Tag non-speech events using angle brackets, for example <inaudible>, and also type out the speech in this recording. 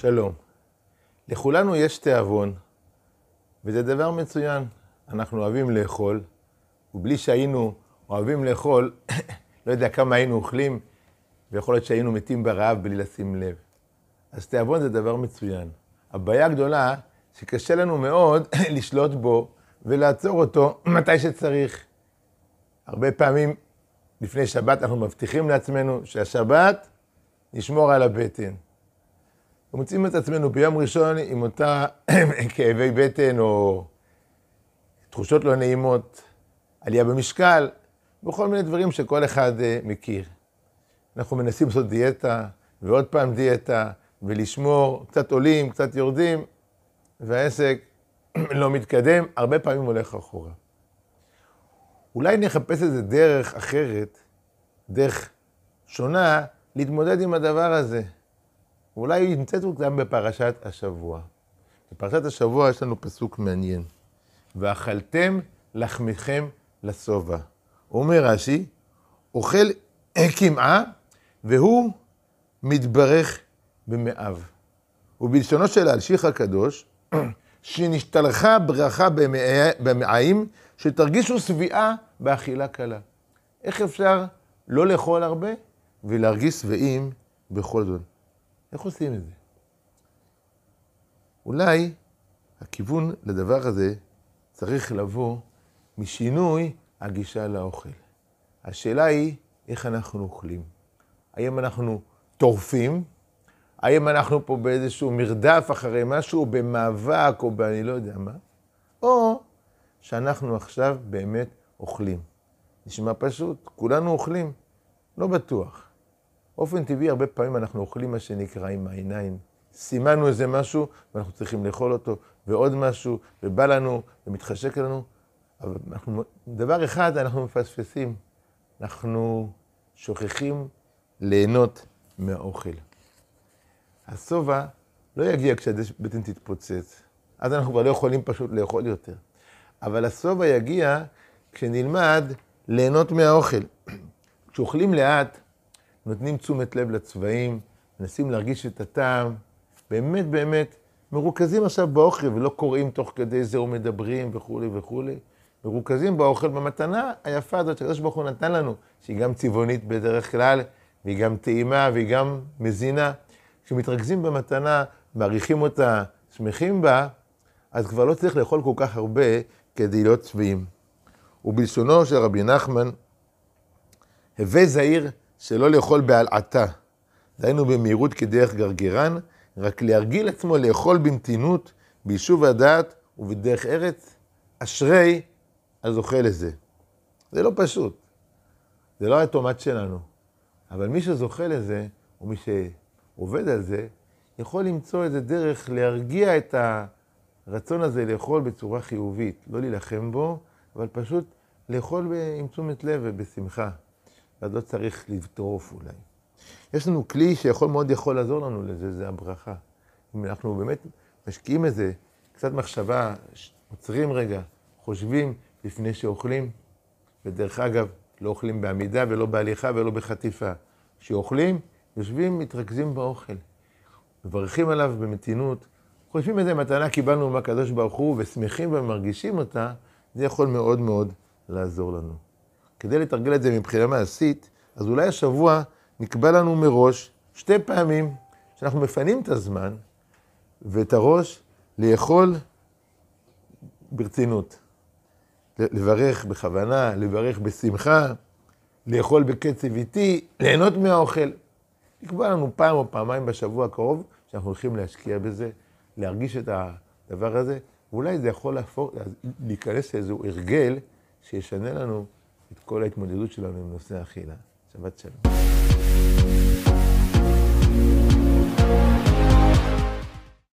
שלום. לכולנו יש תיאבון, וזה דבר מצוין. אנחנו אוהבים לאכול, ובלי שהיינו אוהבים לאכול, <coughs> לא יודע כמה היינו אוכלים, ויכול להיות שהיינו מתים ברעב בלי לשים לב. אז תיאבון זה דבר מצוין. הבעיה הגדולה, שקשה לנו מאוד <coughs> לשלוט בו ולעצור אותו <coughs> מתי שצריך. הרבה פעמים לפני שבת אנחנו מבטיחים לעצמנו שהשבת נשמור על הבטן. ומוצאים את עצמנו ביום ראשון עם אותה <clears throat> כאבי בטן או תחושות לא נעימות, עלייה במשקל, וכל מיני דברים שכל אחד uh, מכיר. אנחנו מנסים לעשות דיאטה, ועוד פעם דיאטה, ולשמור, קצת עולים, קצת יורדים, והעסק <clears throat> לא מתקדם, הרבה פעמים הולך אחורה. אולי נחפש איזה דרך אחרת, דרך שונה, להתמודד עם הדבר הזה. אולי נמצאת גם בפרשת השבוע. בפרשת השבוע יש לנו פסוק מעניין. ואכלתם לחמכם לשובע. אומר רש"י, אוכל קמעה, והוא מתברך במאיו. ובלשונו של האלשיך הקדוש, שנשתלחה ברכה במעיים, שתרגישו שביעה באכילה קלה. איך אפשר לא לאכול הרבה ולהרגיש שבעים בכל זאת? איך עושים את זה? אולי הכיוון לדבר הזה צריך לבוא משינוי הגישה לאוכל. השאלה היא, איך אנחנו אוכלים? האם אנחנו טורפים? האם אנחנו פה באיזשהו מרדף אחרי משהו, במאבק, או באני לא יודע מה? או שאנחנו עכשיו באמת אוכלים. נשמע פשוט, כולנו אוכלים, לא בטוח. באופן טבעי, הרבה פעמים אנחנו אוכלים מה שנקרא עם העיניים. סימנו איזה משהו, ואנחנו צריכים לאכול אותו, ועוד משהו, ובא לנו, ומתחשק לנו. אבל אנחנו, דבר אחד אנחנו מפספסים, אנחנו שוכחים ליהנות מהאוכל. השובע לא יגיע כשהבטן תתפוצץ, אז אנחנו כבר לא יכולים פשוט לאכול יותר. אבל השובע יגיע כשנלמד ליהנות מהאוכל. <clears throat> כשאוכלים לאט, נותנים תשומת לב לצבעים, מנסים להרגיש את הטעם, באמת באמת מרוכזים עכשיו באוכל ולא קוראים תוך כדי זה ומדברים וכולי וכולי. מרוכזים באוכל במתנה היפה הזאת שהקדוש ברוך הוא נתן לנו, שהיא גם צבעונית בדרך כלל, והיא גם טעימה והיא גם מזינה. כשמתרכזים במתנה, מעריכים אותה, שמחים בה, אז כבר לא צריך לאכול כל כך הרבה כדי להיות צבעים. ובלשונו של רבי נחמן, הווה זהיר שלא לאכול בהלעטה, דהיינו במהירות כדרך גרגרן, רק להרגיל עצמו לאכול במתינות, ביישוב הדעת ובדרך ארץ, אשרי הזוכה לזה. זה לא פשוט, זה לא האוטומט שלנו, אבל מי שזוכה לזה, או מי שעובד על זה, יכול למצוא איזה דרך להרגיע את הרצון הזה לאכול בצורה חיובית, לא להילחם בו, אבל פשוט לאכול עם תשומת לב ובשמחה. ואז לא צריך לטרוף אולי. יש לנו כלי שיכול מאוד יכול לעזור לנו לזה, זה הברכה. אם אנחנו באמת משקיעים איזה קצת מחשבה, עוצרים רגע, חושבים לפני שאוכלים, ודרך אגב, לא אוכלים בעמידה ולא בהליכה ולא בחטיפה. כשאוכלים, יושבים, מתרכזים באוכל. מברכים עליו במתינות, חושבים איזה מתנה קיבלנו מהקדוש ברוך הוא, ושמחים ומרגישים אותה, זה יכול מאוד מאוד לעזור לנו. כדי לתרגל את זה מבחינה מעשית, אז אולי השבוע נקבע לנו מראש שתי פעמים שאנחנו מפנים את הזמן ואת הראש לאכול ברצינות. לברך בכוונה, לברך בשמחה, לאכול בקצב איטי, ליהנות מהאוכל. נקבע לנו פעם או פעמיים בשבוע הקרוב שאנחנו הולכים להשקיע בזה, להרגיש את הדבר הזה, ואולי זה יכול להפוך, להיכנס לאיזשהו הרגל שישנה לנו את כל ההתמודדות שלנו עם נושא האכילה. שבת שלום.